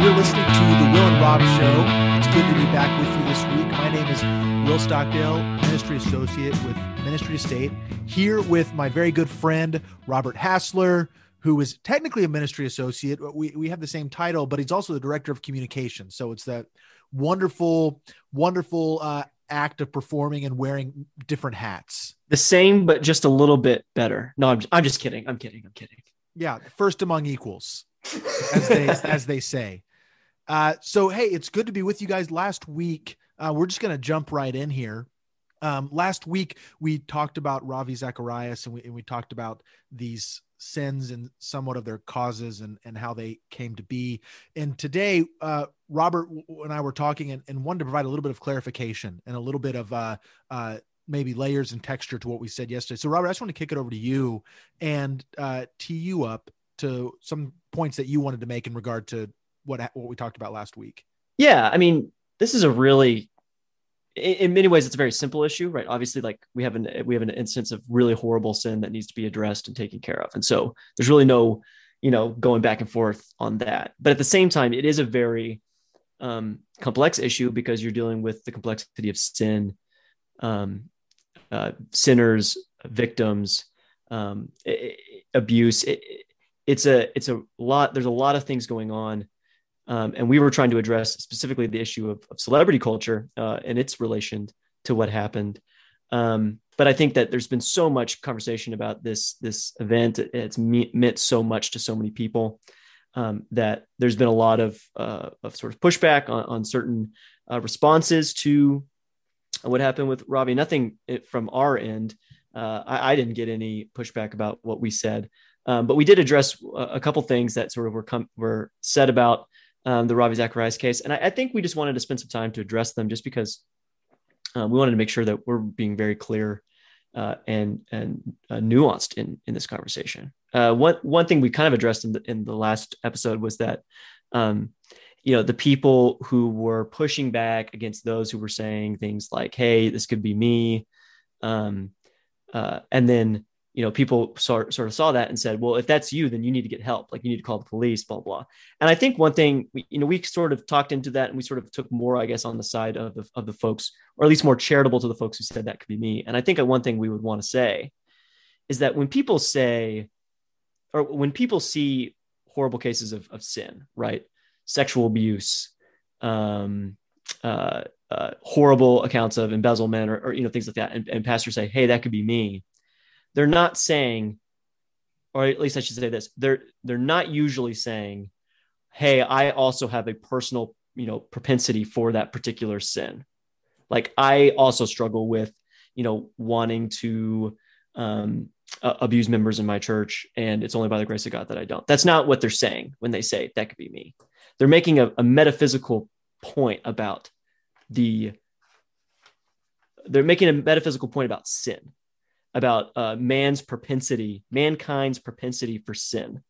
You're listening to the Will and Rob Show. It's good to be back with you this week. My name is Will Stockdale, Ministry Associate with Ministry to State, here with my very good friend, Robert Hassler, who is technically a ministry associate. We, we have the same title, but he's also the director of communications. So it's that wonderful, wonderful uh, act of performing and wearing different hats. The same, but just a little bit better. No, I'm, I'm just kidding. I'm kidding. I'm kidding. Yeah, first among equals, as they as they say. Uh, so hey, it's good to be with you guys. Last week, uh, we're just gonna jump right in here. Um, last week we talked about Ravi Zacharias and we, and we talked about these sins and somewhat of their causes and, and how they came to be. And today, uh, Robert and I were talking and, and wanted to provide a little bit of clarification and a little bit of uh, uh, maybe layers and texture to what we said yesterday. So, Robert, I just want to kick it over to you and uh, tee you up to some points that you wanted to make in regard to what what we talked about last week. Yeah, I mean, this is a really in many ways it's a very simple issue right? Obviously like we have an we have an instance of really horrible sin that needs to be addressed and taken care of. And so there's really no you know going back and forth on that. But at the same time it is a very um, complex issue because you're dealing with the complexity of sin um, uh, sinners victims um, abuse. It, it's a it's a lot there's a lot of things going on um, and we were trying to address specifically the issue of, of celebrity culture uh, and its relation to what happened. Um, but I think that there's been so much conversation about this this event. It's meant so much to so many people um, that there's been a lot of uh, of sort of pushback on, on certain uh, responses to what happened with Ravi. Nothing from our end. Uh, I, I, didn't get any pushback about what we said, um, but we did address a, a couple things that sort of were com- were said about um, the Ravi Zacharias case. And I, I, think we just wanted to spend some time to address them just because um, we wanted to make sure that we're being very clear uh, and and uh, nuanced in in this conversation. Uh, one one thing we kind of addressed in the in the last episode was that um, you know the people who were pushing back against those who were saying things like, "Hey, this could be me," um, uh, and then you know, people sort, sort of saw that and said, well, if that's you, then you need to get help. Like you need to call the police, blah, blah. And I think one thing, we, you know, we sort of talked into that and we sort of took more, I guess, on the side of the, of the folks, or at least more charitable to the folks who said that could be me. And I think one thing we would want to say is that when people say, or when people see horrible cases of, of sin, right? Sexual abuse, um, uh, uh, horrible accounts of embezzlement or, or, you know, things like that. And, and pastors say, Hey, that could be me they're not saying, or at least I should say this, they're they're not usually saying, "Hey, I also have a personal, you know, propensity for that particular sin." Like I also struggle with, you know, wanting to um, uh, abuse members in my church, and it's only by the grace of God that I don't. That's not what they're saying when they say that could be me. They're making a, a metaphysical point about the they're making a metaphysical point about sin about uh, man's propensity, mankind's propensity for sin.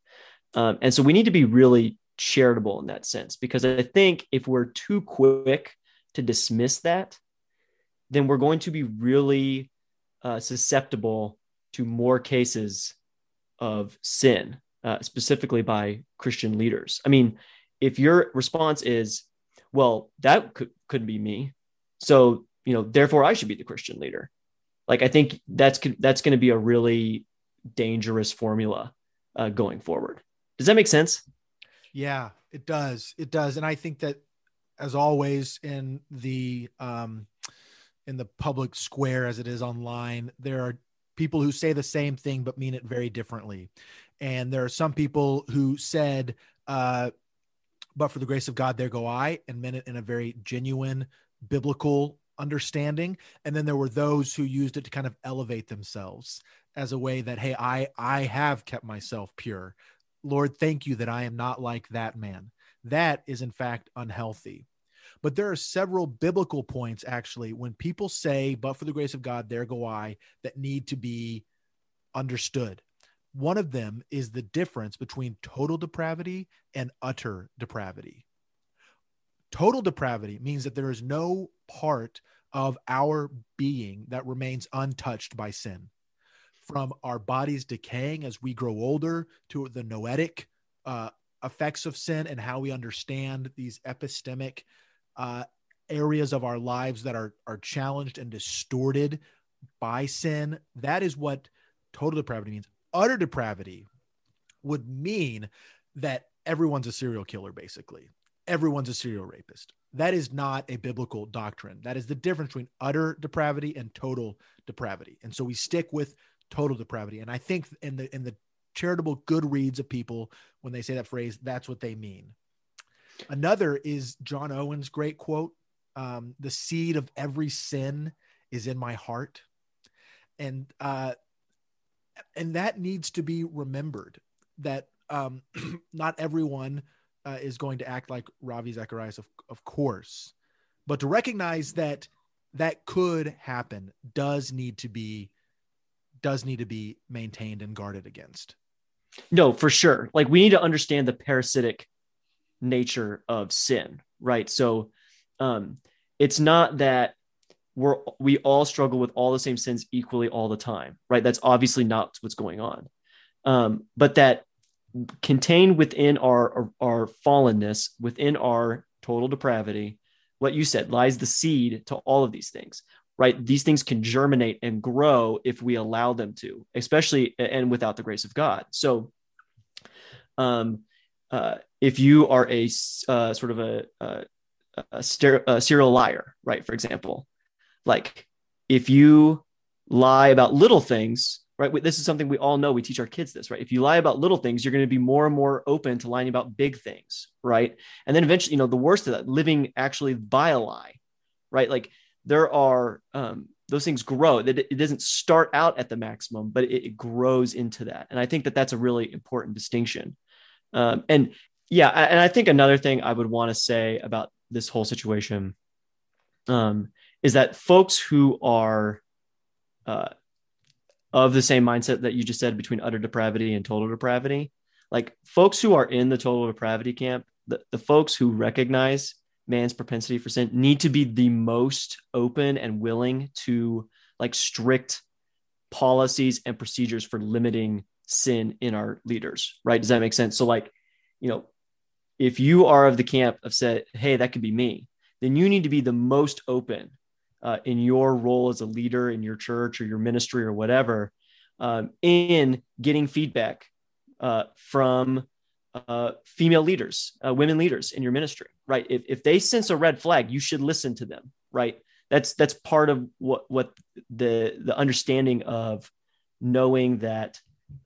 Um, and so we need to be really charitable in that sense, because I think if we're too quick to dismiss that, then we're going to be really uh, susceptible to more cases of sin, uh, specifically by Christian leaders. I mean, if your response is, well, that could, couldn't be me. So, you know, therefore I should be the Christian leader like I think that's that's going to be a really dangerous formula uh, going forward. Does that make sense? Yeah, it does. It does, and I think that as always in the um, in the public square as it is online, there are people who say the same thing but mean it very differently, and there are some people who said. Uh, but for the grace of God, there go I, and meant it in a very genuine biblical understanding and then there were those who used it to kind of elevate themselves as a way that hey i i have kept myself pure. Lord thank you that i am not like that man. That is in fact unhealthy. But there are several biblical points actually when people say but for the grace of god there go i that need to be understood. One of them is the difference between total depravity and utter depravity Total depravity means that there is no part of our being that remains untouched by sin. From our bodies decaying as we grow older to the noetic uh, effects of sin and how we understand these epistemic uh, areas of our lives that are are challenged and distorted by sin. That is what total depravity means. Utter depravity would mean that everyone's a serial killer, basically. Everyone's a serial rapist. That is not a biblical doctrine. That is the difference between utter depravity and total depravity. And so we stick with total depravity. And I think in the in the charitable good reads of people when they say that phrase, that's what they mean. Another is John Owen's great quote um, The seed of every sin is in my heart. And, uh, and that needs to be remembered that um, not everyone uh, is going to act like Ravi Zacharias, of, of course, but to recognize that that could happen does need to be does need to be maintained and guarded against. No, for sure. Like we need to understand the parasitic nature of sin, right? So um it's not that we're we all struggle with all the same sins equally all the time, right? That's obviously not what's going on. Um, but that contained within our, our fallenness, within our total depravity, what you said lies the seed to all of these things right? These things can germinate and grow if we allow them to, especially and without the grace of God. So, um, uh, if you are a uh, sort of a, a, a, ster- a serial liar, right? For example, like if you lie about little things, right? This is something we all know. We teach our kids this, right? If you lie about little things, you're going to be more and more open to lying about big things, right? And then eventually, you know, the worst of that, living actually by a lie, right? Like there are um, those things grow that it doesn't start out at the maximum but it, grows into that and i think that that's a really important distinction um, and yeah and i think another thing i would want to say about this whole situation um, is that folks who are uh, of the same mindset that you just said between utter depravity and total depravity. Like folks who are in the total depravity camp the, the folks who recognize man's propensity for sin need to be the most open and willing to like strict policies and procedures for limiting sin in our leaders right? Does that make sense? So like you know if you are of the camp of said hey that could be me then you need to be the most open uh, in your role as a leader in your church or your ministry or whatever um, in getting feedback uh, from uh, female leaders, uh, women leaders in your ministry, right? If, if they sense a red flag, you should listen to them, right? That's that's part of what what the the understanding of knowing that,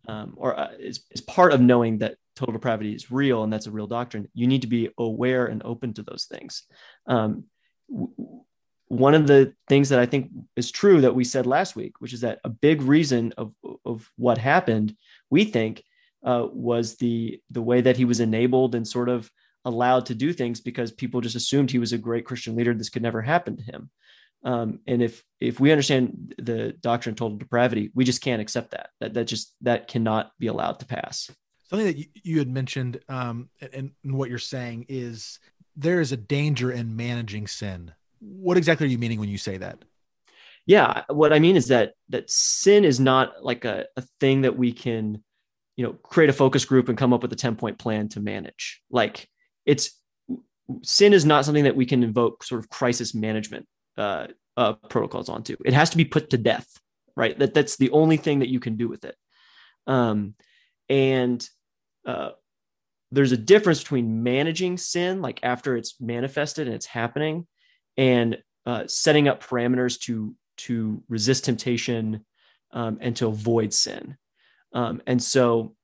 um, or uh, is, is part of knowing that total depravity is real and that's a real doctrine. You need to be aware and open to those things. Um, one of the things that I think is true that we said last week, which is that a big reason of of what happened, we think, uh, was the the way that he was enabled and sort of allowed to do things because people just assumed he was a great Christian leader. This could never happen to him. Um, and if if we understand the doctrine of total depravity, we just can't accept that. That that just that cannot be allowed to pass. Something that you, had mentioned, um, and, and what you're saying is there is a danger in managing sin. What exactly are you meaning when you say that? Yeah, what I mean is that that sin is not like a, a thing that we can you know create a focus group and come up with a 10 point plan to manage. Like it's sin is not something that we can invoke sort of crisis management uh, uh, protocols onto. It has to be put to death right? That that's the only thing that you can do with it. Um, and uh, there's a difference between managing sin like after it's manifested and it's happening and uh, setting up parameters to to resist temptation um, and to avoid sin um, and so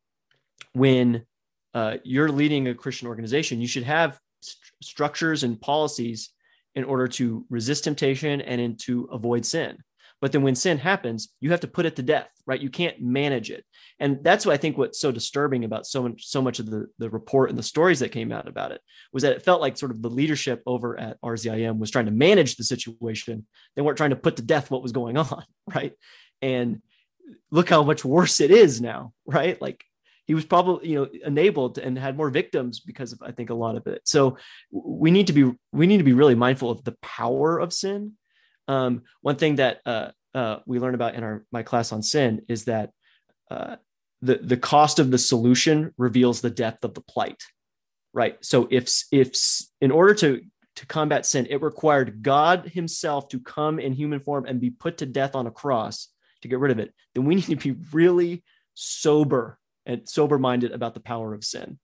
when uh, you're leading a Christian organization, you should have st- structures and policies in order to resist temptation and in, to avoid sin. But then when sin happens, you have to put it to death, right? You can't manage it. And that's what I think what's so disturbing about so much, so much of the, the report and the stories that came out about it was that it felt like sort of the leadership over at RZIM was trying to manage the situation. They weren't trying to put to death what was going on, right? And look how much worse it is now, right? Like he was probably you know enabled and had more victims because of I think a lot of it. So we need to be we need to be really mindful of the power of sin. Um, one thing that uh, uh, we learn about in our my class on sin is that uh, the the cost of the solution reveals the depth of the plight. right? So if if in order to to combat sin, it required God Himself to come in human form and be put to death on a cross to get rid of it, then we need to be really sober and sober minded about the power of sin.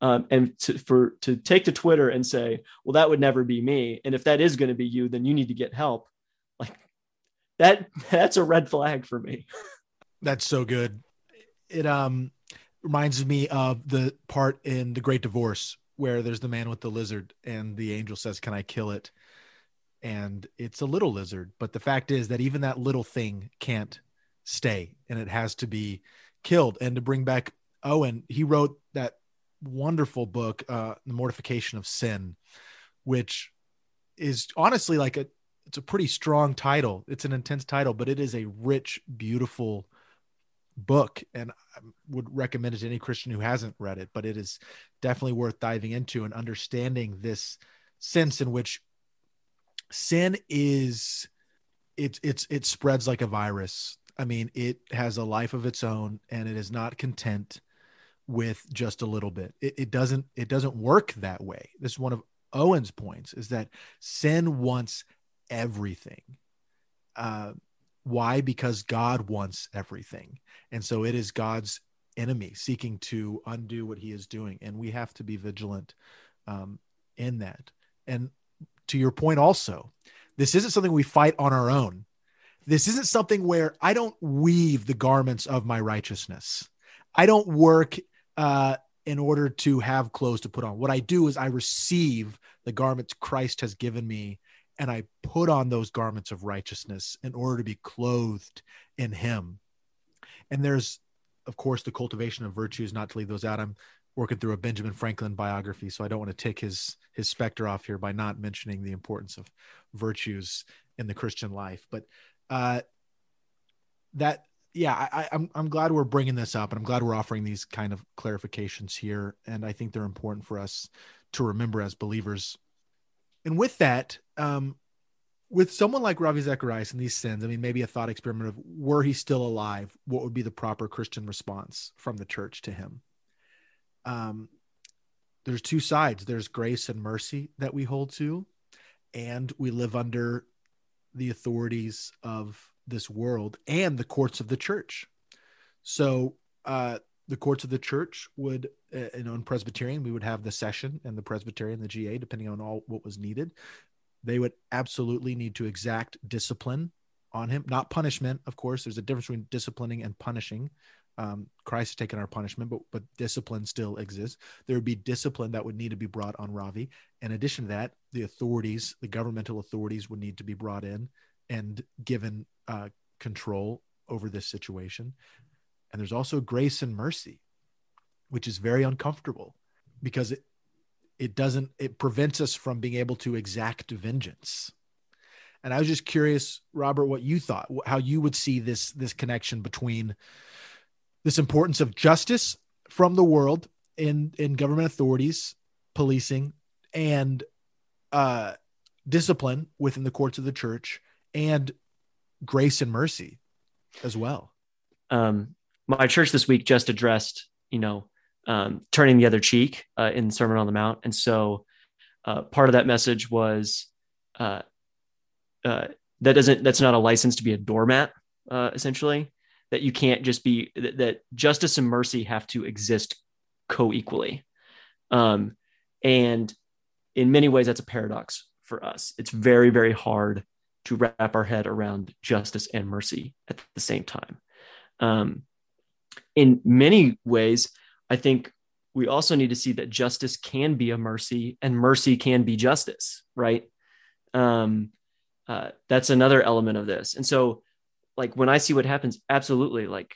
Um, and to, for to take to Twitter and say, "Well, that would never be me," and if that is going to be you, then you need to get help. That, that's a red flag for me. That's so good. It um reminds me of the part in The Great Divorce where there's the man with the lizard and the angel says, "Can I kill it?" And it's a little lizard, but the fact is that even that little thing can't stay and it has to be killed. And to bring back Owen, he wrote that wonderful book, uh, The Mortification of Sin, which is honestly like a it's a pretty strong title. It's an intense title, but it is a rich, beautiful book and I would recommend it to any Christian who hasn't read it, but it is definitely worth diving into and understanding this sense in which sin is it it's it spreads like a virus. I mean, it has a life of its own and it is not content with just a little bit. It, it doesn't it doesn't work that way. This is one of Owen's points is that sin wants everything. Uh, why? Because God wants everything. And so it is God's enemy seeking to undo what he is doing. And we have to be vigilant um, in that. And to your point, also, this isn't something we fight on our own. This isn't something where I don't weave the garments of my righteousness. I don't work uh, in order to have clothes to put on. What I do is I receive the garments Christ has given me and I put on those garments of righteousness in order to be clothed in Him. And there's, of course, the cultivation of virtues, not to leave those out. I'm working through a Benjamin Franklin biography, so I don't want to take his his specter off here by not mentioning the importance of virtues in the Christian life. But uh, that, yeah, I, I'm I'm glad we're bringing this up, and I'm glad we're offering these kind of clarifications here, and I think they're important for us to remember as believers and with that, um, with someone like Ravi Zacharias and these sins, I mean, maybe a thought experiment of were he still alive, what would be the proper Christian response from the church to him? Um, there's two sides. There's grace and mercy that we hold to, and we live under the authorities of this world and the courts of the church. So, uh, the courts of the church would, uh, you know, in Presbyterian, we would have the session and the presbytery, the GA, depending on all what was needed. They would absolutely need to exact discipline on him, not punishment. Of course, there's a difference between disciplining and punishing. Um, Christ has taken our punishment, but but discipline still exists. There would be discipline that would need to be brought on Ravi. In addition to that, the authorities, the governmental authorities, would need to be brought in and given uh, control over this situation. And there's also grace and mercy, which is very uncomfortable because it it doesn't it prevents us from being able to exact vengeance. And I was just curious, Robert, what you thought, how you would see this this connection between this importance of justice from the world in in government authorities, policing, and uh, discipline within the courts of the church, and grace and mercy as well. Um, my church this week just addressed, you know, um, turning the other cheek uh, in the Sermon on the Mount, and so uh, part of that message was uh, uh that doesn't that's not a license to be a doormat, uh, essentially. That you can't just be that, that, justice and mercy have to exist co-equally, um, and in many ways that's a paradox for us. It's very very hard to wrap our head around justice and mercy at the same time. Um, in many ways, I think we also need to see that justice can be a mercy and mercy can be justice, right? Um, uh, that's another element of this. And so, like, when I see what happens, absolutely, like,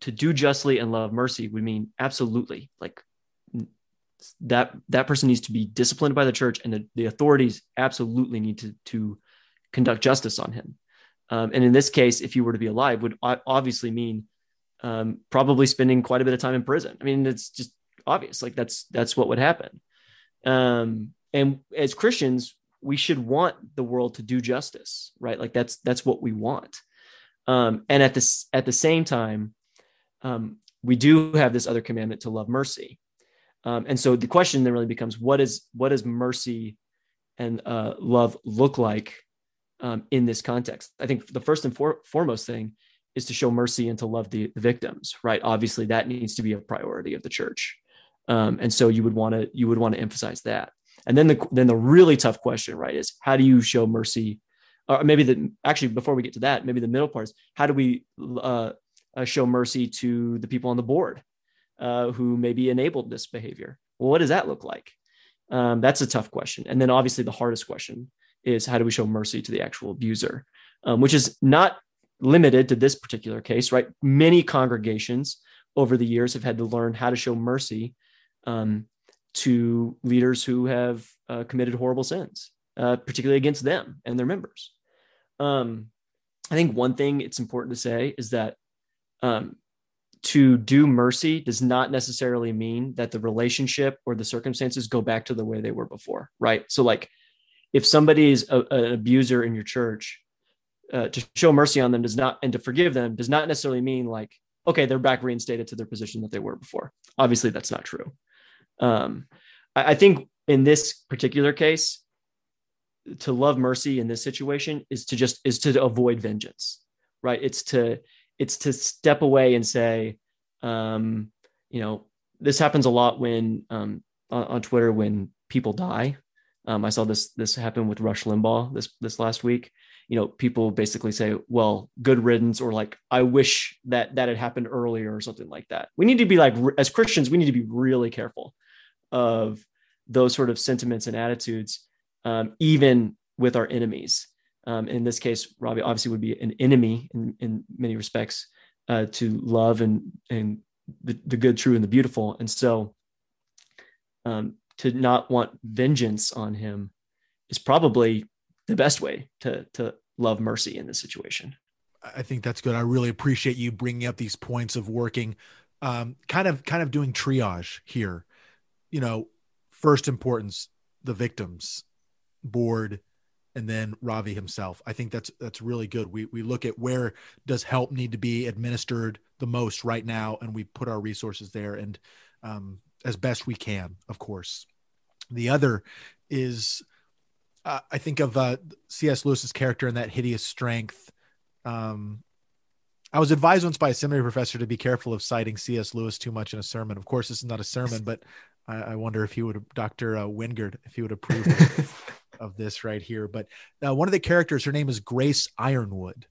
to do justly and love mercy would mean absolutely, like, that that person needs to be disciplined by the church and the, the authorities absolutely need to to conduct justice on him um, and in this case if you were to be alive would obviously mean um, probably spending quite a bit of time in prison. I mean, it's just obvious. Like that's that's what would happen. Um, and as Christians, we should want the world to do justice, right? Like that's that's what we want. Um, and at this at the same time, um, we do have this other commandment to love mercy. Um, and so the question then really becomes what is what does mercy and uh, love look like um, in this context? I think the first and for- foremost thing is to show mercy and to love the, the, victims, right? Obviously, that needs to be a priority of the church, um, and so you would want to you would want to emphasize that. And then the then the really tough question, right, is how do you show mercy? Or maybe the actually before we get to that, maybe the middle part is how do we uh, uh, show mercy to the people on the board uh, who maybe enabled this behavior? Well, what does that look like? Um, that's a tough question. And then obviously the hardest question is how do we show mercy to the actual abuser, um, which is not limited to this particular case, right? Many congregations over the years have had to learn how to show mercy um, to leaders who have uh, committed horrible sins, uh, particularly against them and their members. Um, I think one thing it's important to say is that um, to do mercy does not necessarily mean that the relationship or the circumstances go back to the way they were before, right? So, like, if somebody is a, an abuser in your church, uh, to show mercy on them does not, and to forgive them does not necessarily mean like, okay, they're back reinstated to their position that they were before. Obviously, that's not true. Um, I, I think in this particular case, to love mercy in this situation is to just is to avoid vengeance, right? It's to it's to step away and say, um, you know, this happens a lot when um, on, on, Twitter when people die. Um, I saw this this happen with Rush Limbaugh this this last week. You know, people basically say, "Well, good riddance," or like, "I wish that that had happened earlier," or something like that. We need to be like, as Christians, we need to be really careful of those sort of sentiments and attitudes, um, even with our enemies um, in this case, Ravi obviously would be an enemy in, in many respects uh, to love and and the, the good, true, and the beautiful. And so, um, to not want vengeance on him is probably the best way to to love mercy in this situation. I think that's good. I really appreciate you bringing up these points of working, um, kind of kind of doing triage here. You know, first importance, the victims, board, and then Ravi himself. I think that's that's really good. We we look at where does help need to be administered the most right now, and we put our resources there, and um, as best we can, of course. The other is, uh, I think of uh, C.S. Lewis's character in that hideous strength. Um, I was advised once by a seminary professor to be careful of citing C.S. Lewis too much in a sermon. Of course, this is not a sermon, but I, I wonder if he would, Doctor uh, Wingard, if he would approve. of this right here. But uh, one of the characters, her name is Grace Ironwood,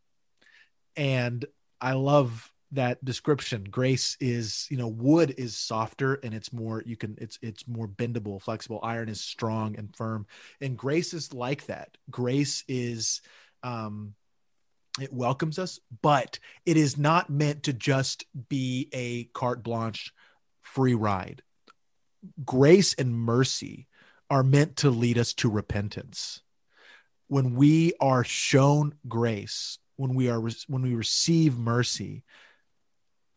and I love that description. Grace is, you know, wood is softer and it's more you can it's it's more bendable, flexible. Iron is strong and firm, and Grace is like that. Grace is um it welcomes us, but it is not meant to just be a carte blanche free ride. Grace and mercy are meant to lead us to repentance. When we are shown grace, when we are when we receive mercy,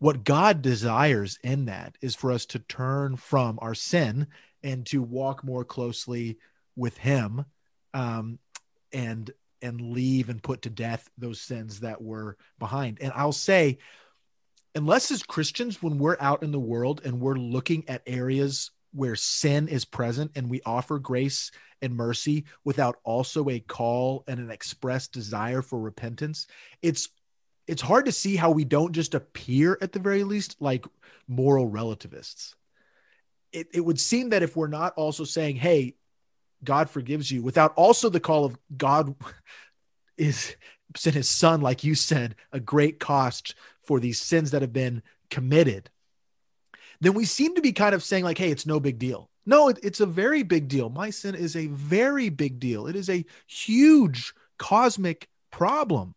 what God desires in that is for us to turn from our sin and to walk more closely with Him, um, and and leave and put to death those sins that were behind. And I'll say, unless as Christians, when we're out in the world and we're looking at areas where sin is present and we offer grace and mercy without also a call and an expressed desire for repentance it's it's hard to see how we don't just appear at the very least like moral relativists it, it would seem that if we're not also saying hey god forgives you without also the call of god is sent his son like you said a great cost for these sins that have been committed then we seem to be kind of saying like, hey, it's no big deal. No, it, it's a very big deal. My sin is a very big deal. It is a huge cosmic problem.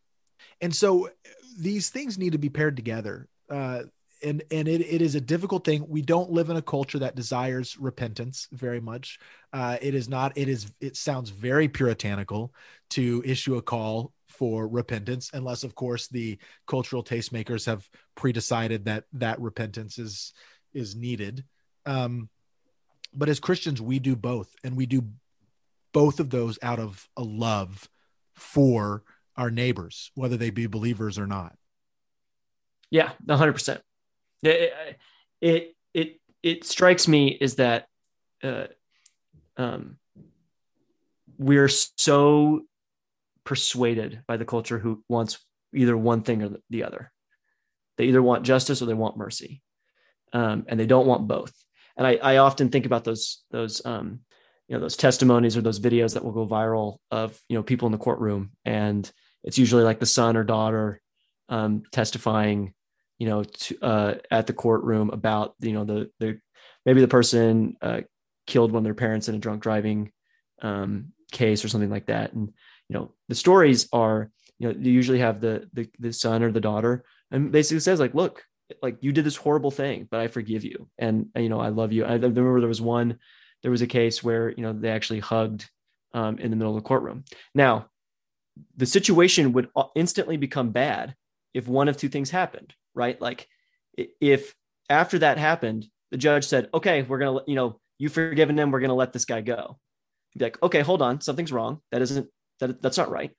And so these things need to be paired together. Uh, and and it, it is a difficult thing. We don't live in a culture that desires repentance very much. Uh, it is not. It is. It sounds very puritanical to issue a call for repentance, unless, of course, the cultural tastemakers have pre-decided that that repentance is is needed. Um, but as Christians, we do both, and we do both of those out of a love for our neighbors, whether they be believers or not. Yeah, hundred percent. It, it, it, it strikes me is that uh, um, we're so persuaded by the culture who wants either one thing or the other. They either want justice or they want mercy, um, and they don't want both. And I, I often think about those those um, you know those testimonies or those videos that will go viral of you know people in the courtroom, and it's usually like the son or daughter um, testifying, you know, to, uh, at the courtroom about you know the the maybe the person uh, killed one of their parents in a drunk driving um, case or something like that, and you know the stories are you know you usually have the the, the son or the daughter and basically says like look like you did this horrible thing but i forgive you. And you know i love you. I remember there was one there was a case where you know they actually hugged um, in the middle of the courtroom. Now the situation would instantly become bad if one of two things happened right? Like if after that happened the judge said okay we're gonna you know you've forgiven him we're gonna let this guy go. You'd be like okay hold on something's wrong. That isn't that that's not right.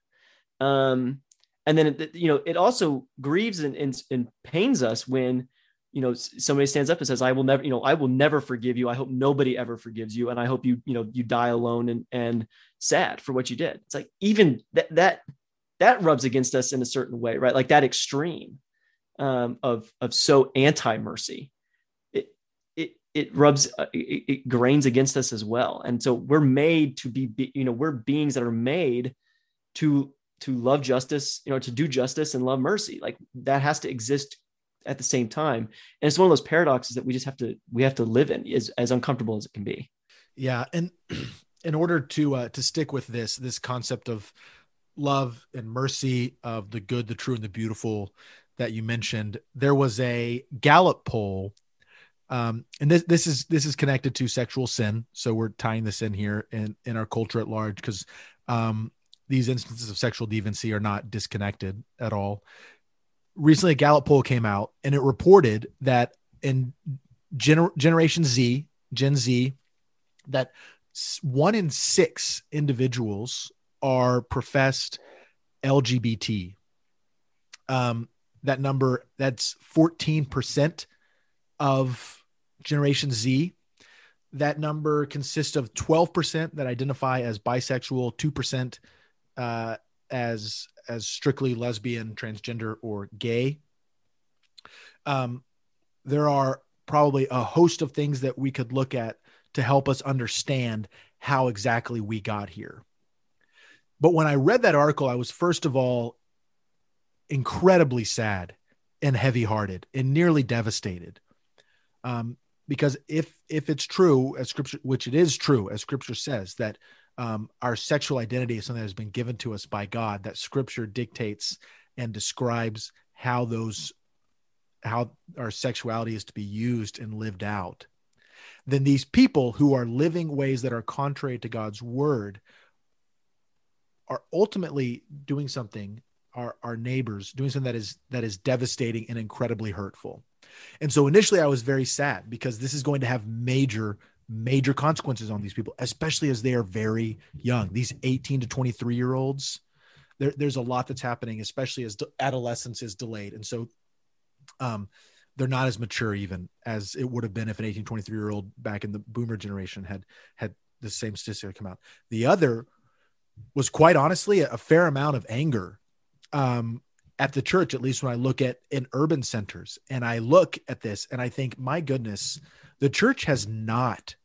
Um, and then it, you know it also grieves and, and, and pains us when you know somebody stands up and says i will never you know i will never forgive you. I hope nobody ever forgives you and i hope you you know you die alone and and sad for what you did. It's like even that that that rubs against us in a certain way right? Like that extreme um, of of so anti mercy it it it rubs uh, it, it grains against us as well. And so we're made to be you know we're beings that are made to to love justice, you know, to do justice and love mercy. Like that has to exist at the same time. And it's one of those paradoxes that we just have to we have to live in as as uncomfortable as it can be. Yeah, and in order to uh, to stick with this this concept of love and mercy of the good, the true, and the beautiful that you mentioned, there was a Gallup poll, um, and this this is this is connected to sexual sin. So we're tying this in here in in our culture at large because um, these instances of sexual deviancy are not disconnected at all. Recently, a Gallup poll came out and it reported that in gener- Generation Z, Gen Z, that one in six individuals are professed LGBT. Um, that number, that's 14% of Generation Z. That number consists of 12% that identify as bisexual, 2% uh, as as strictly lesbian, transgender, or gay. Um, there are probably a host of things that we could look at to help us understand how exactly we got here. But when I read that article, I was first of all incredibly sad and heavy-hearted and nearly devastated. Um, because if if it's true as scripture, which it is true as scripture says that um, our sexual identity is something that has been given to us by God that scripture dictates and describes how those how our sexuality is to be used and lived out. Then these people who are living ways that are contrary to God's word are ultimately doing something our, our neighbors doing something that is that is devastating and incredibly hurtful. And so initially i was very sad because this is going to have major major consequences on these people, especially as they are very young. These 18 to 23 year olds, there, there's a lot that's happening, especially as adolescence is delayed. And so um, they're not as mature even as it would have been if an 18, 23 year old back in the boomer generation had had the same statistic come out. The other was quite honestly a, fair amount of anger um, at the church, at least when I look at in urban centers and I look at this and I think, my goodness, the church has not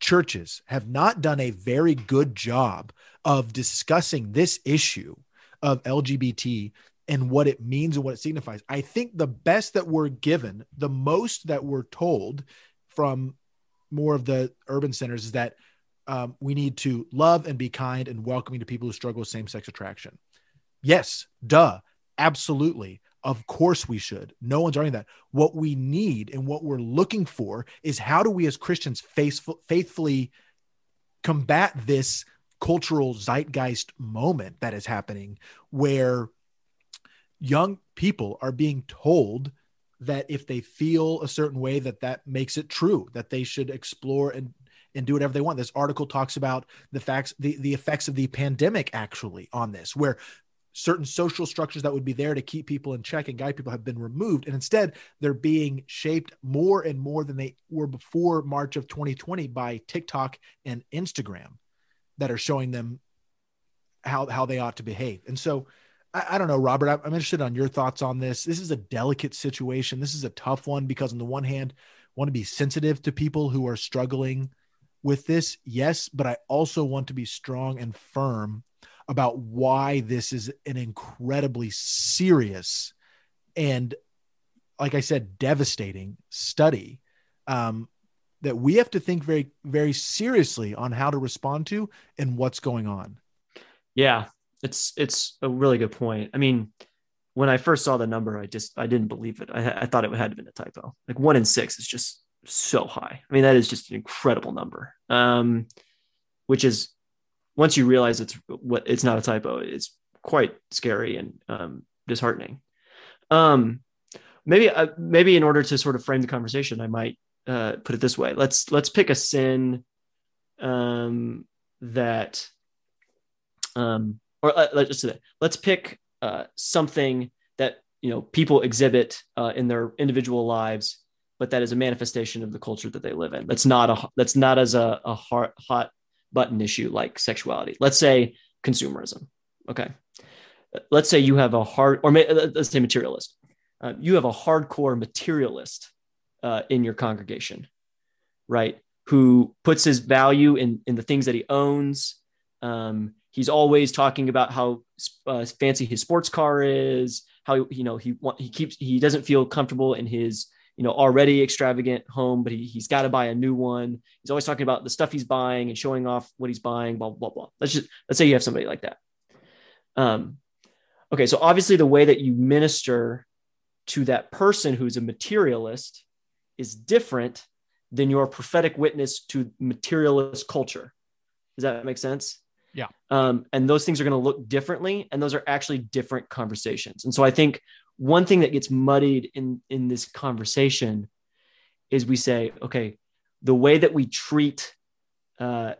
churches have not done a very good job of discussing this issue of LGBT and what it means and what it signifies. I think the best that we're given, the most that we're told from more of the urban centers is that um, we need to love and be kind and welcoming to people who struggle with same sex attraction. Yes, duh, absolutely. Of course we should. No one's arguing that. What we need and what we're looking for is how do we as Christians faithful, faithfully combat this cultural zeitgeist moment that is happening where young people are being told that if they feel a certain way that that makes it true that they should explore and and do whatever they want this article talks about the facts the, the effects of the pandemic actually on this where certain social structures that would be there to keep people in check and guide people have been removed. And instead they're being shaped more and more than they were before march of 2020 by tiktok and instagram that are showing them how how they ought to behave. And so i, I don't know robert I'm, interested on your thoughts on this. This is a delicate situation. This is a tough one because on the one hand want to be sensitive to people who are struggling with this yes but i also want to be strong and firm about why this is an incredibly serious and like i said devastating study um, that we have to think very very seriously on how to respond to and what's going on. Yeah it's it's a really good point. I mean when i first saw the number i just i didn't believe it. I, I thought it had been a typo. Like one in six is just so high. I mean that is just an incredible number um, which is once you realize it's what it's not a typo, it's quite scary and um, disheartening. Um, maybe uh, maybe in order to sort of frame the conversation, I might uh, put it this way: let's let's pick a sin um, that, um, or uh, let's just say that let's pick uh, something that you know people exhibit uh, in their individual lives, but that is a manifestation of the culture that they live in. That's not a that's not as a, a hot, hot button issue like sexuality. Let's say consumerism. Okay. Let's say you have a hard, or let's say materialist. Uh, you have a hardcore materialist uh, in your congregation, right? Who puts his value in, in the things that he owns. Um, he's always talking about how uh, fancy his sports car is, how you know he he keeps he doesn't feel comfortable in his you know already extravagant home but he, he's got to buy a new one. He's always talking about the stuff he's buying and showing off what he's buying blah blah blah. Let's just let's say you have somebody like that. Um okay so obviously the way that you minister to that person who's a materialist is different than your prophetic witness to materialist culture. Does that make sense? Yeah. Um, and those things are going to look differently and those are actually different conversations. And so i think one thing that gets muddied in in this conversation is we say okay the way that we treat uh,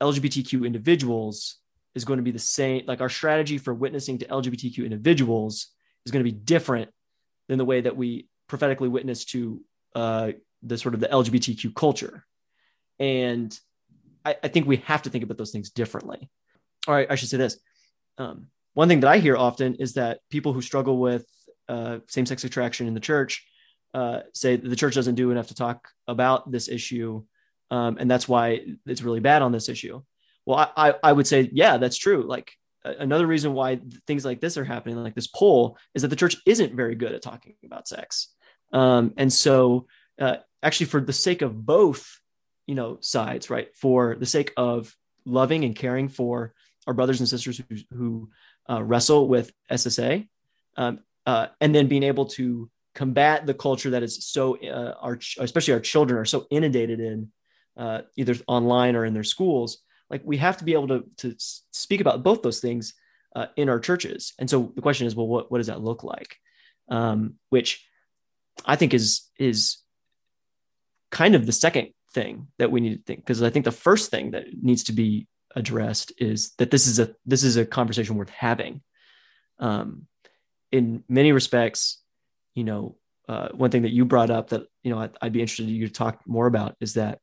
lgbtq individuals is going to be the same like our strategy for witnessing to lgbtq individuals is going to be different than the way that we prophetically witness to uh, the sort of the lgbtq culture. And I, I, think we have to think about those things differently. All right i should say this um, one thing that i hear often is that people who struggle with uh, same-sex attraction in the church uh, say the church doesn't do enough to talk about this issue um, and that's why it's really bad on this issue. Well I, I would say yeah that's true. Like another reason why things like this are happening like this poll is that the church isn't very good at talking about sex. Um, and so uh, actually for the sake of both you know sides right for the sake of loving and caring for our brothers and sisters who, who uh, wrestle with ssa um, uh, and then being able to combat the culture that is so uh, our especially our children are so inundated in uh, either online or in their schools like we have to be able to to speak about both those things uh, in our churches. And so the question is well what, what does that look like? Um, which i think is is kind of the second thing that we need to think because i think the first thing that needs to be addressed is that this is a this is a conversation worth having. Um, in many respects, you know, uh, one thing that you brought up that you know I'd, I'd be interested in you to talk more about is that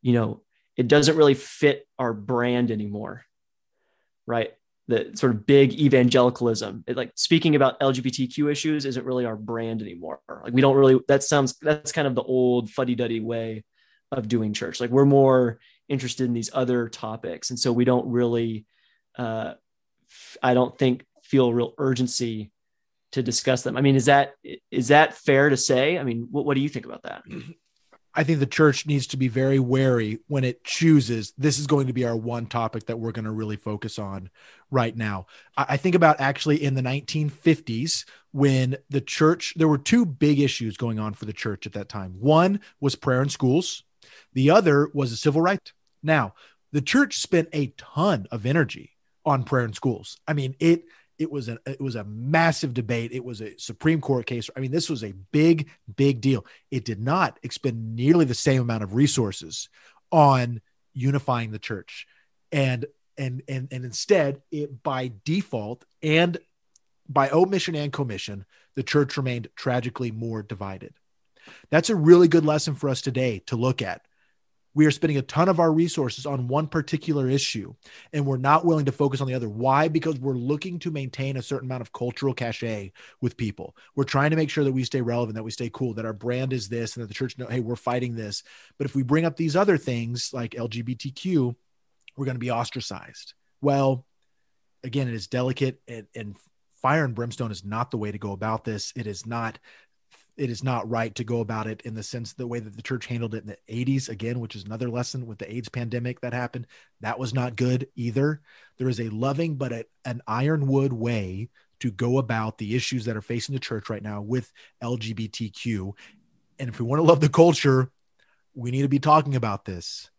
you know it doesn't really fit our brand anymore, right? The sort of big evangelicalism, it, like speaking about LGBTQ issues, isn't really our brand anymore. Like we don't really. That sounds that's kind of the old fuddy duddy way of doing church. Like we're more interested in these other topics, and so we don't really. Uh, I don't think feel real urgency to discuss them. I mean, is that is that fair to say? I mean, what, what do you think about that? I think the church needs to be very wary when it chooses this is going to be our one topic that we're going to really focus on right now. I think about actually in the 1950s when the church, there were two big issues going on for the church at that time. One was prayer in schools, the other was a civil right. Now, the church spent a ton of energy on prayer in schools. I mean, it it was a it was a massive debate. It was a Supreme Court case. I mean, this was a big, big deal. It did not expend nearly the same amount of resources on unifying the church. And and and and instead it by default and by omission and commission, the church remained tragically more divided. That's a really good lesson for us today to look at. We are spending a ton of our resources on one particular issue and we're not willing to focus on the other. Why? Because we're looking to maintain a certain amount of cultural cachet with people. We're trying to make sure that we stay relevant, that we stay cool, that our brand is this, and that the church know, hey, we're fighting this. But if we bring up these other things like LGBTQ, we're going to be ostracized. Well, again, it is delicate and, and fire and brimstone is not the way to go about this. It is not it is not right to go about it in the sense the way that the church handled it in the 80s again which is another lesson with the aids pandemic that happened. That was not good either. There is a loving but a, an ironwood way to go about the issues that are facing the church right now with lgbtq and if we want to love the culture we need to be talking about this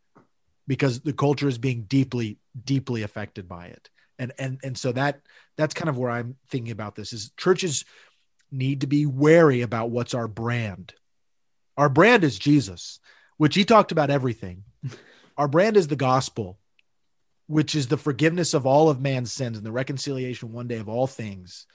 because the culture is being deeply deeply affected by it. And and and so that that's kind of where i'm thinking about this is churches need to be wary about what's our brand. Our brand is Jesus, which he talked about everything. Our brand is the gospel, which is the forgiveness of all of man's sins and the reconciliation one day of all things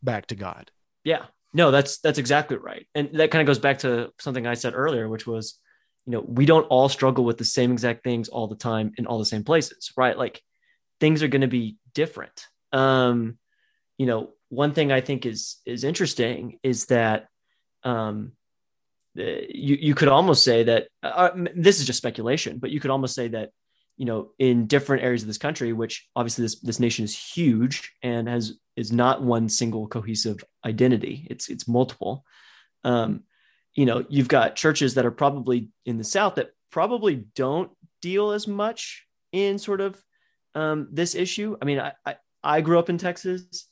back to God. Yeah. No, that's that's exactly right. And that kind of goes back to something I said earlier, which was, you know, we don't all struggle with the same exact things all the time in all the same places, right? Like things are going to be different. Um, you know, one thing I think is is interesting is that um, you you could almost say that uh, uh this is just speculation, but you could almost say that you know in different areas of this country, which obviously this this nation is huge and has is not one single cohesive identity. It's it's multiple. Um, you know, you've got churches that are probably in the South that probably don't deal as much in sort of um, this issue. I mean, I, I I grew up in Texas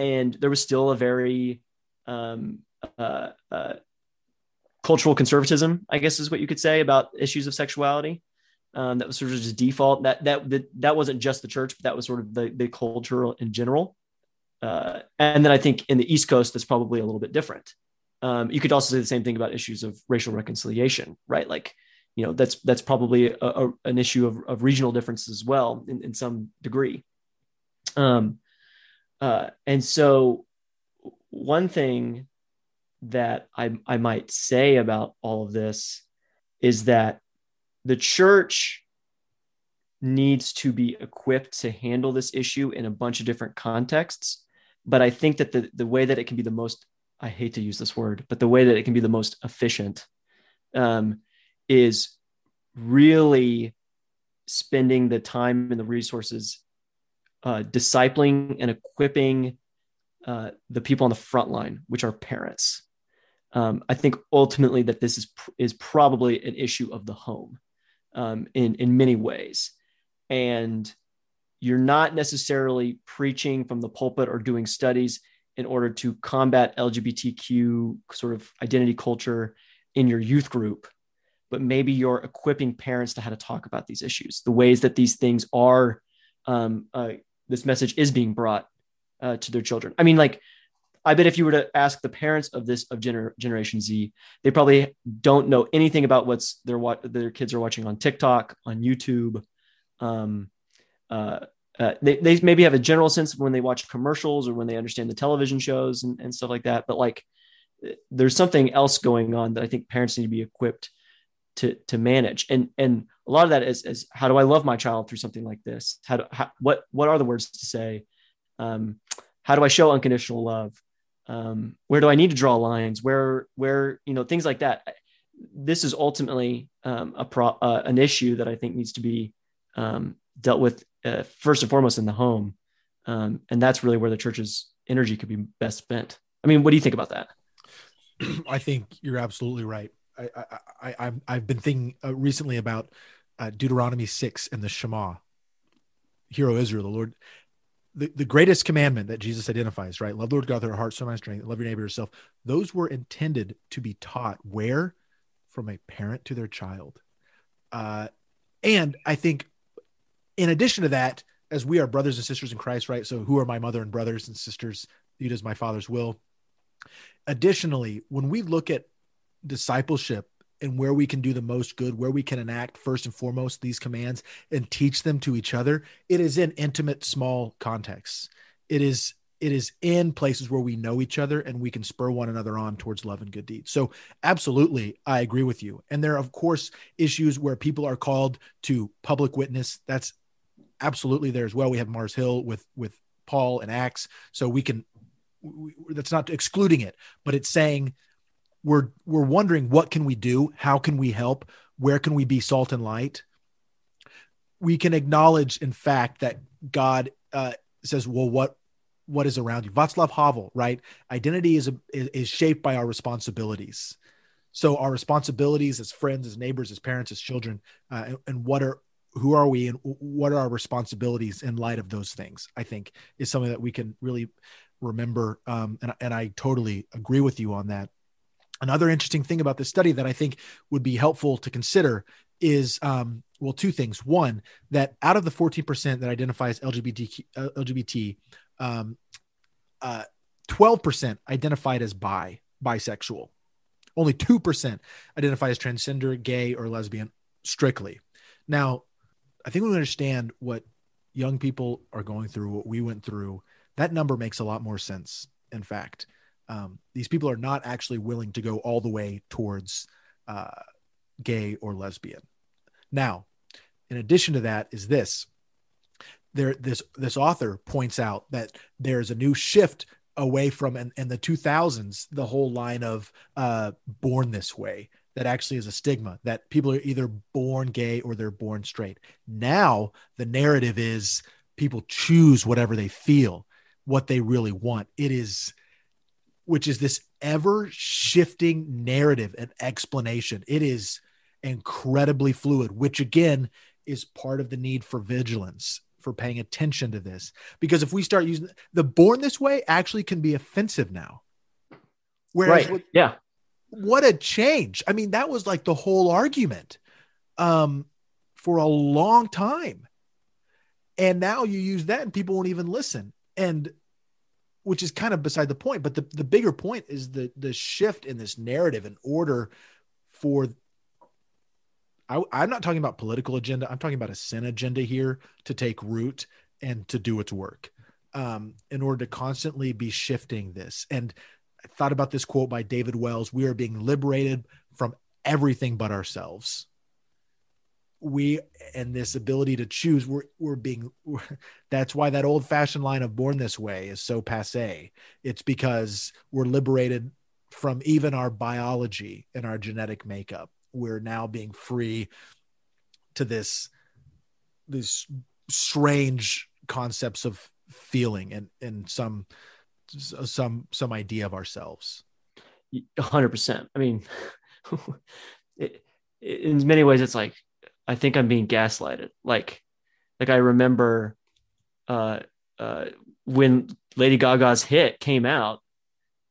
and there was still a very um, uh, uh, cultural conservatism, I guess is what you could say about issues of sexuality. Um, that was sort of just default. That, that that that wasn't just the church, but that was sort of the the culture in general. Uh, and then I think in the East Coast, that's probably a little bit different. Um, you could also say the same thing about issues of racial reconciliation, right? Like, you know, that's that's probably a, a, an issue of, of regional differences as well in, in some degree. Um, uh, and so, one thing that I, I might say about all of this is that the church needs to be equipped to handle this issue in a bunch of different contexts. But I think that the, the way that it can be the most, I hate to use this word, but the way that it can be the most efficient um, is really spending the time and the resources uh, discipling and equipping uh, the people on the front line, which are parents. Um, I think ultimately that this is is probably an issue of the home um, in in many ways, and you're not necessarily preaching from the pulpit or doing studies in order to combat LGBTQ sort of identity culture in your youth group, but maybe you're equipping parents to how to talk about these issues, the ways that these things are um, uh, this message is being brought uh, to their children. I mean, like, I bet if you were to ask the parents of this of gener- Generation Z, they probably don't know anything about what's their what their kids are watching on TikTok, on YouTube. Um, uh, uh, they, they maybe have a general sense when they watch commercials or when they understand the television shows and, and stuff like that. But like, there's something else going on that I think parents need to be equipped to to manage. And and a lot of that is, is how do I love my child through something like this? How, do, how what what are the words to say? Um, how do I show unconditional love? Um, where do I need to draw lines? Where where you know things like that. This is ultimately um, a pro, uh, an issue that I think needs to be um, dealt with uh, first and foremost in the home, um, and that's really where the church's energy could be best spent. I mean, what do you think about that? I think you're absolutely right. I, I, I I've been thinking uh, recently about uh, Deuteronomy 6 and the Shema. Hear O Israel, the Lord, the, the greatest commandment that Jesus identifies, right? Love the Lord God with our heart, soul, mind, strength, love your neighbor yourself. Those were intended to be taught where? From a parent to their child. Uh, and I think in addition to that, as we are brothers and sisters in Christ, right? So who are my mother and brothers and sisters? You does my father's will. Additionally, when we look at discipleship and where we can do the most good, where we can enact first and foremost these commands and teach them to each other, it is in intimate, small contexts. It is it is in places where we know each other and we can spur one another on towards love and good deeds. So, absolutely, I agree with you. And there are, of course, issues where people are called to public witness. That's absolutely there as well. We have Mars Hill with with Paul and Acts, so we can. We, that's not excluding it, but it's saying we're we're wondering what can we do, how can we help, where can we be salt and light. We can acknowledge, in fact, that God uh, says, "Well, what what is around you. Václav Havel, right? Identity is, a, is shaped by our responsibilities. So our responsibilities as friends, as neighbors, as parents, as children, uh, and, and, what are who are we and what are our responsibilities in light of those things? I think is something that we can really remember. Um, and, and I totally agree with you on that. Another interesting thing about this study that I think would be helpful to consider is um, well, two things. One, that out of the 14% that identifies LGBT, uh, LGBT um, uh, 12% identified as bi, bisexual. Only 2% identify as transgender, gay, or lesbian strictly. Now, I think we understand what young people are going through, what we went through. That number makes a lot more sense. In fact, um, these people are not actually willing to go all the way towards uh, gay or lesbian. Now, in addition to that, is this. There this this author points out that there's a new shift away from in, in the 2000s the whole line of uh born this way that actually is a stigma that people are either born gay or they're born straight. Now the narrative is people choose whatever they feel what they really want. It is which is this ever shifting narrative and explanation. It is incredibly fluid which again is part of the need for vigilance for paying attention to this. Because if we start using the born this way actually can be offensive now. Whereas right. yeah. what a change. I mean that was like the whole argument um for a long time. And now you use that and people won't even listen. And which is kind of beside the point but the, the bigger point is the the shift in this narrative and order for I, am not talking about political agenda. I'm talking about a sin agenda here to take root and to do its work um, in order to constantly be shifting this. And I thought about this quote by David Wells We are being liberated from everything but ourselves. We and this ability to choose, we're, we're being, we're, that's why that old fashioned line of born this way is so passe. It's because we're liberated from even our biology and our genetic makeup. We're now being free to this these strange concepts of feeling and and some some some idea of ourselves. 100% i mean it, in many ways it's like i think i'm being gaslighted. Like like i remember uh uh when lady gaga's hit came out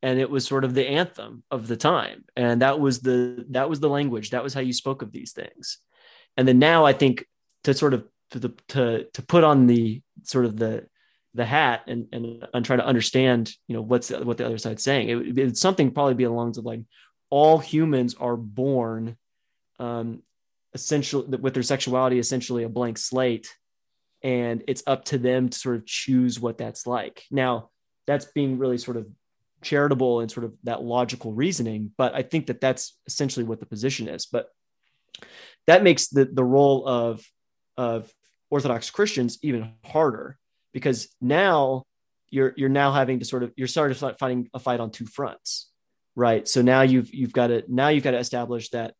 and it was sort of the anthem of the time. And that was the that was the language. That was how you spoke of these things. And then now i think to sort of to the to to put on the sort of the the hat and and, and try to understand you know what's what the other side's saying. It, it's something probably be along the like all humans are born um essentially with their sexuality essentially a blank slate and it's up to them to sort of choose what that's like. Now that's being really sort of charitable and sort of that logical reasoning but i think that that's essentially what the position is. But that makes the the role of of orthodox christians even harder because now you're you're now having to sort of you're starting to fighting a fight on two fronts right? So now you've you've got to now you've got to establish that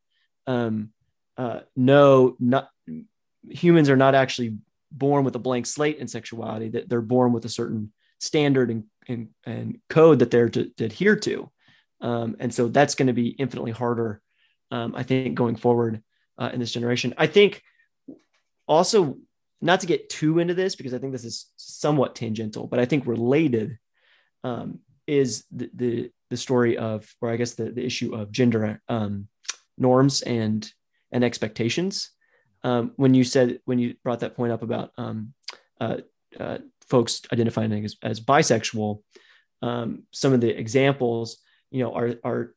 um uh no not humans are not actually born with a blank slate in sexuality that they're born with a certain standard and and, and code that they're to, to adhere to. Um, and so that's going to be infinitely harder, um, I think, going forward uh, in this generation. I think also, not to get too into this because I think this is somewhat tangential, but I think related um, is the, the, the story of, or I guess the, the issue of gender um, norms and and expectations. Um, when you said when you brought that point up about um, uh, uh, folks identifying as, as bisexual, um, some of the examples, you know, are, are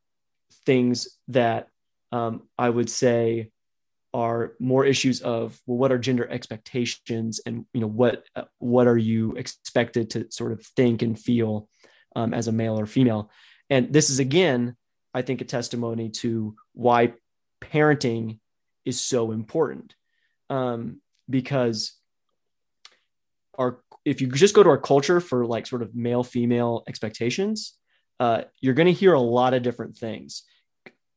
things that um, I would say are more issues of well, what are gender expectations, and you know what uh, what are you expected to sort of think and feel um, as a male or female. And this is again, I think, a testimony to why parenting is so important um, because our if you just go to our culture for like sort of male female expectations uh, you're going to hear a lot of different things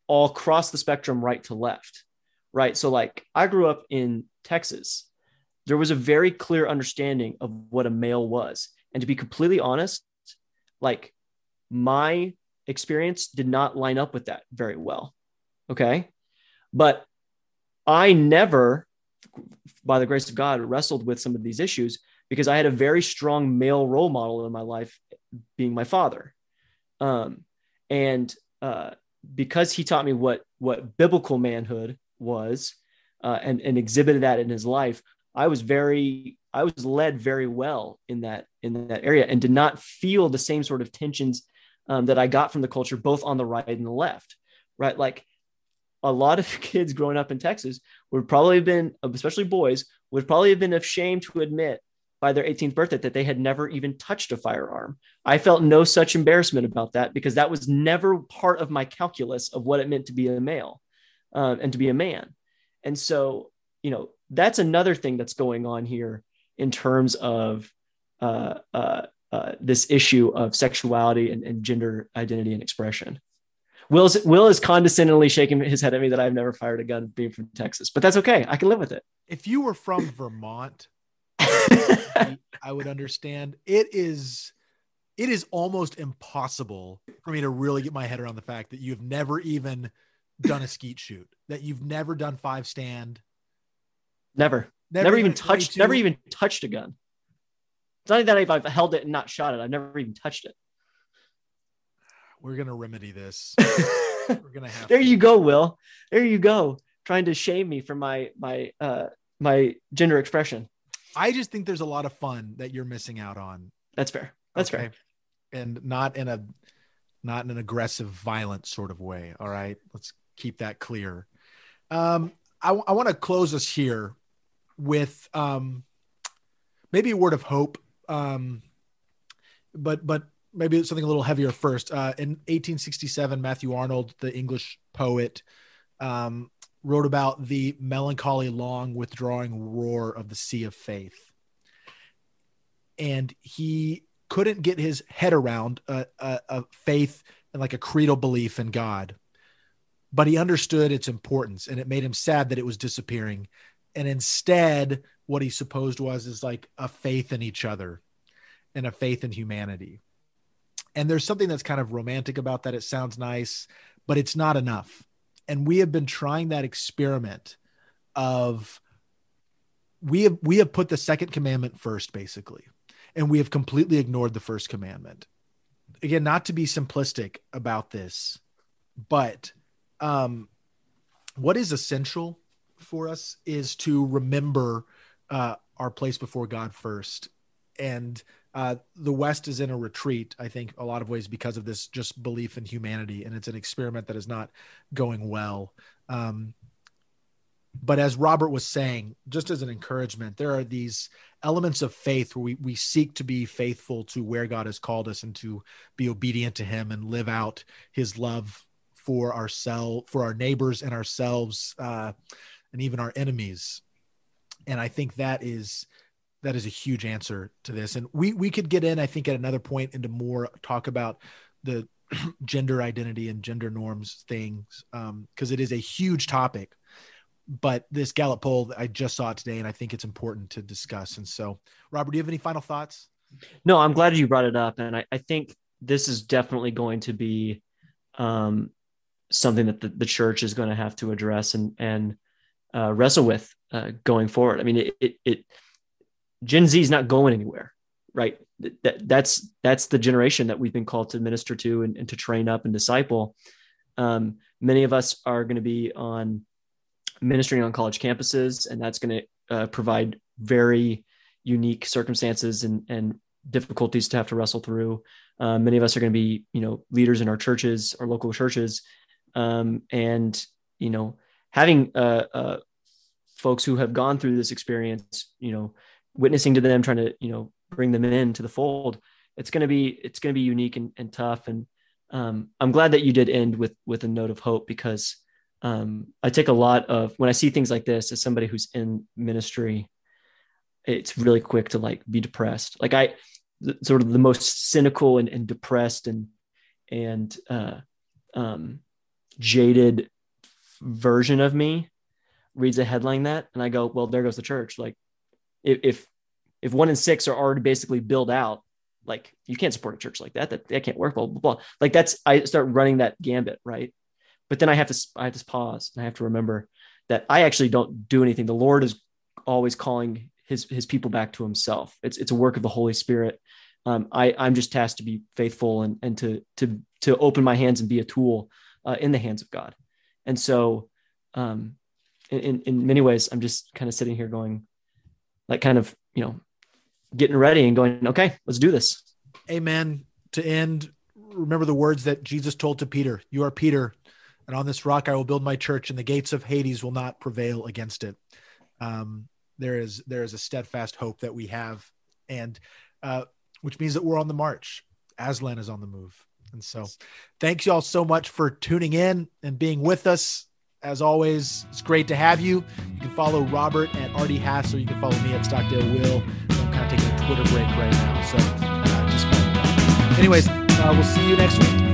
all across the spectrum right to left right? So like i grew up in texas. There was a very clear understanding of what a male was. And to be completely honest like my experience did not line up with that very well okay? But I never, by the grace of God, wrestled with some of these issues because I had a very strong male role model in my life, being my father. Um, and uh, because he taught me what what biblical manhood was uh, and, and exhibited that in his life, I was very I was led very well in that in that area and did not feel the same sort of tensions um, that I got from the culture, both on the right and the left. Right, like a lot of kids growing up in Texas would probably have been, especially boys, would probably have been ashamed to admit by their 18th birthday that they had never even touched a firearm. I felt no such embarrassment about that because that was never part of my calculus of what it meant to be a male um, and to be a man. And so, you know, that's another thing that's going on here in terms of uh, uh, uh, this issue of sexuality and, and gender identity and expression. Will's, Will is condescendingly shaking his head at me that I've never fired a gun being from Texas, but that's okay. I can live with it. If you were from Vermont, I would understand. It is it is almost impossible for me to really get my head around the fact that you've never even done a skeet shoot, that you've never done five stand. Never. Never, never even touched never even touched a gun. It's not even that I've held it and not shot it. I've never even touched it we're gonna remedy this. we're gonna have. there to. you go, Will. There you go. Trying to shame me for my my uh my gender expression. I just think there's a lot of fun that you're missing out on. That's fair. That's okay. fair. And not in a not in an aggressive, violent sort of way. All right. Let's keep that clear. Um, I, I want to close us here with um, maybe a word of hope. Um, but but maybe something a little heavier first. Uh, in 1867, Matthew Arnold, the English poet, um, wrote about the melancholy, long withdrawing roar of the sea of faith. And he couldn't get his head around a, a, a faith and like a creedal belief in God, but he understood its importance and it made him sad that it was disappearing. And instead, what he supposed was is like a faith in each other and a faith in humanity and there's something that's kind of romantic about that. It sounds nice, but it's not enough. And we have been trying that experiment of we have we have put the second commandment first basically and we have completely ignored the first commandment again not to be simplistic about this but um what is essential for us is to remember uh our place before god first and uh, the West is in a retreat, I think, a lot of ways because of this just belief in humanity, and it's an experiment that is not going well. Um, but as Robert was saying, just as an encouragement, there are these elements of faith where we, we seek to be faithful to where God has called us and to be obedient to Him and live out His love for ourselves, for our neighbors and ourselves, uh, and even our enemies. And I think that is that is a huge answer to this. And we we could get in, I think, at another point into more talk about the gender identity and gender norms things because um, it is a huge topic. But this Gallup poll, I just saw today, and I think it's important to discuss. And so, Robert, do you have any final thoughts? No, I'm glad you brought it up, and I, I think this is definitely going to be um, something that the, the church is going to have to address and and uh, wrestle with uh, going forward. I mean, it, it, it Gen Z is not going anywhere, right? That, that's that's the generation that we've been called to minister to and, and to train up and disciple. Um, many of us are going to be on ministering on college campuses, and that's going to uh, provide very unique circumstances and, and difficulties to have to wrestle through. Um, many of us are going to be, you know, leaders in our churches, our local churches, um, and you know, having a, a folks who have gone through this experience, you know, witnessing to them, trying to, you know, bring them into the fold. It's going to be, it's going to be unique and, and tough. And um, I'm glad that you did end with, with a note of hope because um, I take a lot of, when I see things like this as somebody who's in ministry, it's really quick to like be depressed. Like I, sort of the most cynical and, and depressed and, and, uh, um, jaded version of me reads a headline that and I go, well, there goes the church. Like if, if, one in six are already basically built out, like you can't support a church like that, that, that can't work, blah, blah, blah. Like that's, I start running that gambit. Right. But then I have to, I have to pause and I have to remember that I actually don't do anything. The Lord is always calling his, his people back to himself. It's, it's a work of the Holy Spirit. Um, I, I'm just tasked to be faithful and, and to, to, to open my hands and be a tool uh, in the hands of God. And so, um, in, in many ways, I'm just kind of sitting here going, like, kind of, you know, getting ready and going, okay, let's do this. Amen. To end, remember the words that Jesus told to Peter You are Peter, and on this rock I will build my church, and the gates of Hades will not prevail against it. Um, there is there is a steadfast hope that we have, and uh, which means that we're on the march. Aslan is on the move. And so, thanks y'all so much for tuning in and being with us. As always, it's great to have you. You can follow Robert at Artie Hass, or you can follow me at Stockdale Will. I'm kind of taking a Twitter break right now, so uh, just follow. Anyways, uh, we'll see you next week.